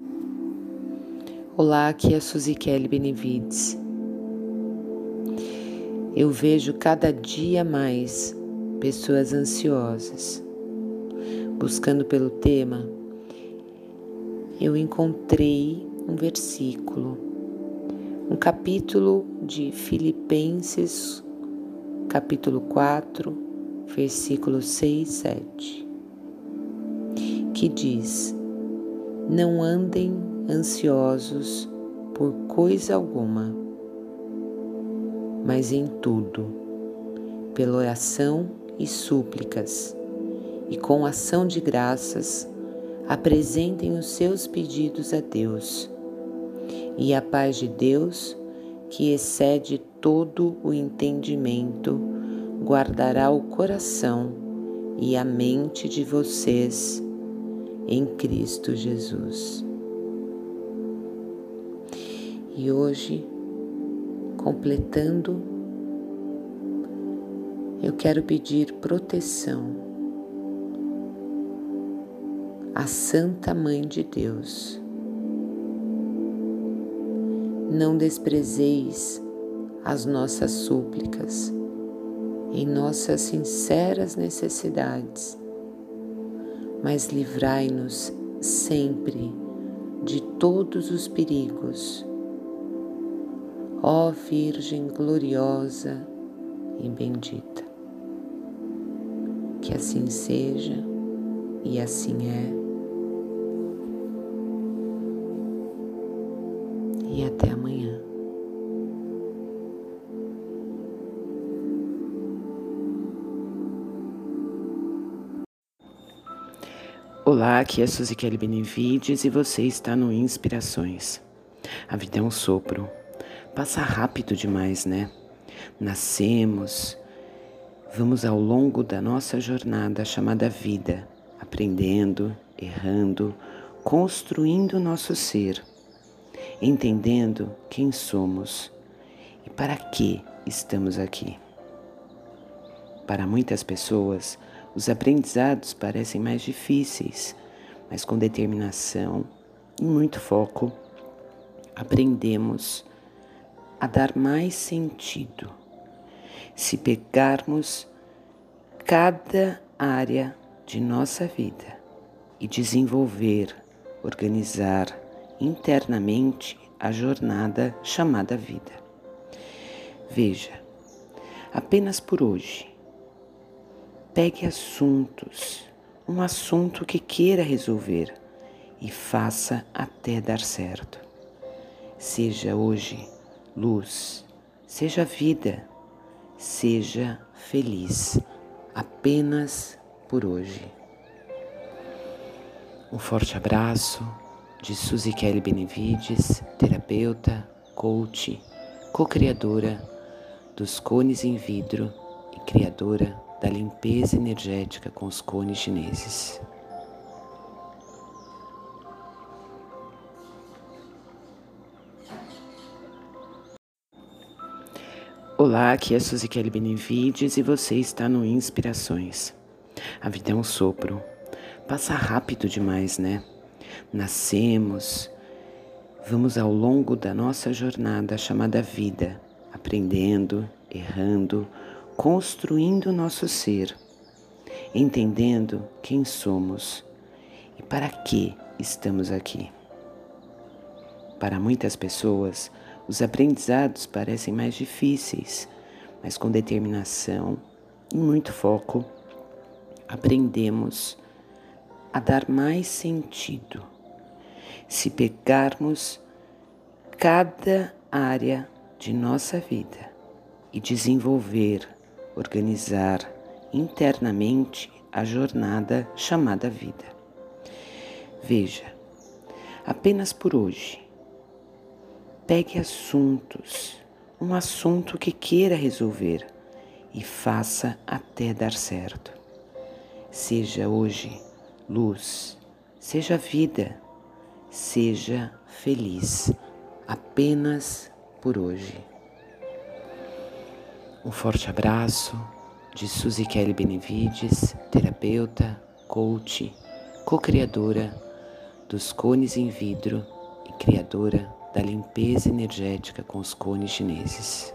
Olá, aqui é Suzy Kelly Benevides. Eu vejo cada dia mais pessoas ansiosas. Buscando pelo tema, eu encontrei um versículo, um capítulo de Filipenses, capítulo 4, versículos 6 e 7, que diz: Não andem ansiosos por coisa alguma, mas em tudo, pela oração e súplicas, e com ação de graças, apresentem os seus pedidos a Deus. E a paz de Deus, que excede todo o entendimento, guardará o coração e a mente de vocês em Cristo Jesus. E hoje, completando, eu quero pedir proteção à Santa Mãe de Deus. Não desprezeis as nossas súplicas em nossas sinceras necessidades, mas livrai-nos sempre de todos os perigos ó Virgem gloriosa e bendita. Que assim seja e assim é. E até amanhã. Olá, aqui é Suzy Kelly Benevides e você está no Inspirações. A vida é um sopro Passa rápido demais, né? Nascemos, vamos ao longo da nossa jornada chamada vida, aprendendo, errando, construindo nosso ser, entendendo quem somos e para que estamos aqui. Para muitas pessoas, os aprendizados parecem mais difíceis, mas com determinação e muito foco, aprendemos a dar mais sentido. Se pegarmos cada área de nossa vida e desenvolver, organizar internamente a jornada chamada vida. Veja, apenas por hoje, pegue assuntos, um assunto que queira resolver e faça até dar certo. Seja hoje luz, seja vida, seja feliz apenas por hoje. Um forte abraço de Suzy Kelly Benevides, terapeuta, coach, co-criadora dos cones em vidro e criadora da limpeza energética com os cones chineses. Olá, aqui é Suzy Kelly Benevides e você está no Inspirações. A vida é um sopro. Passa rápido demais, né? Nascemos, vamos ao longo da nossa jornada chamada vida, aprendendo, errando, construindo nosso ser, entendendo quem somos e para que estamos aqui. Para muitas pessoas, os aprendizados parecem mais difíceis, mas com determinação e muito foco, aprendemos a dar mais sentido. Se pegarmos cada área de nossa vida e desenvolver, organizar internamente a jornada chamada vida. Veja, apenas por hoje, Pegue assuntos, um assunto que queira resolver e faça até dar certo. Seja hoje luz, seja vida, seja feliz apenas por hoje. Um forte abraço de Suzy Kelly Benevides, terapeuta, coach, co-criadora dos cones em vidro e criadora da limpeza energética com os cones chineses.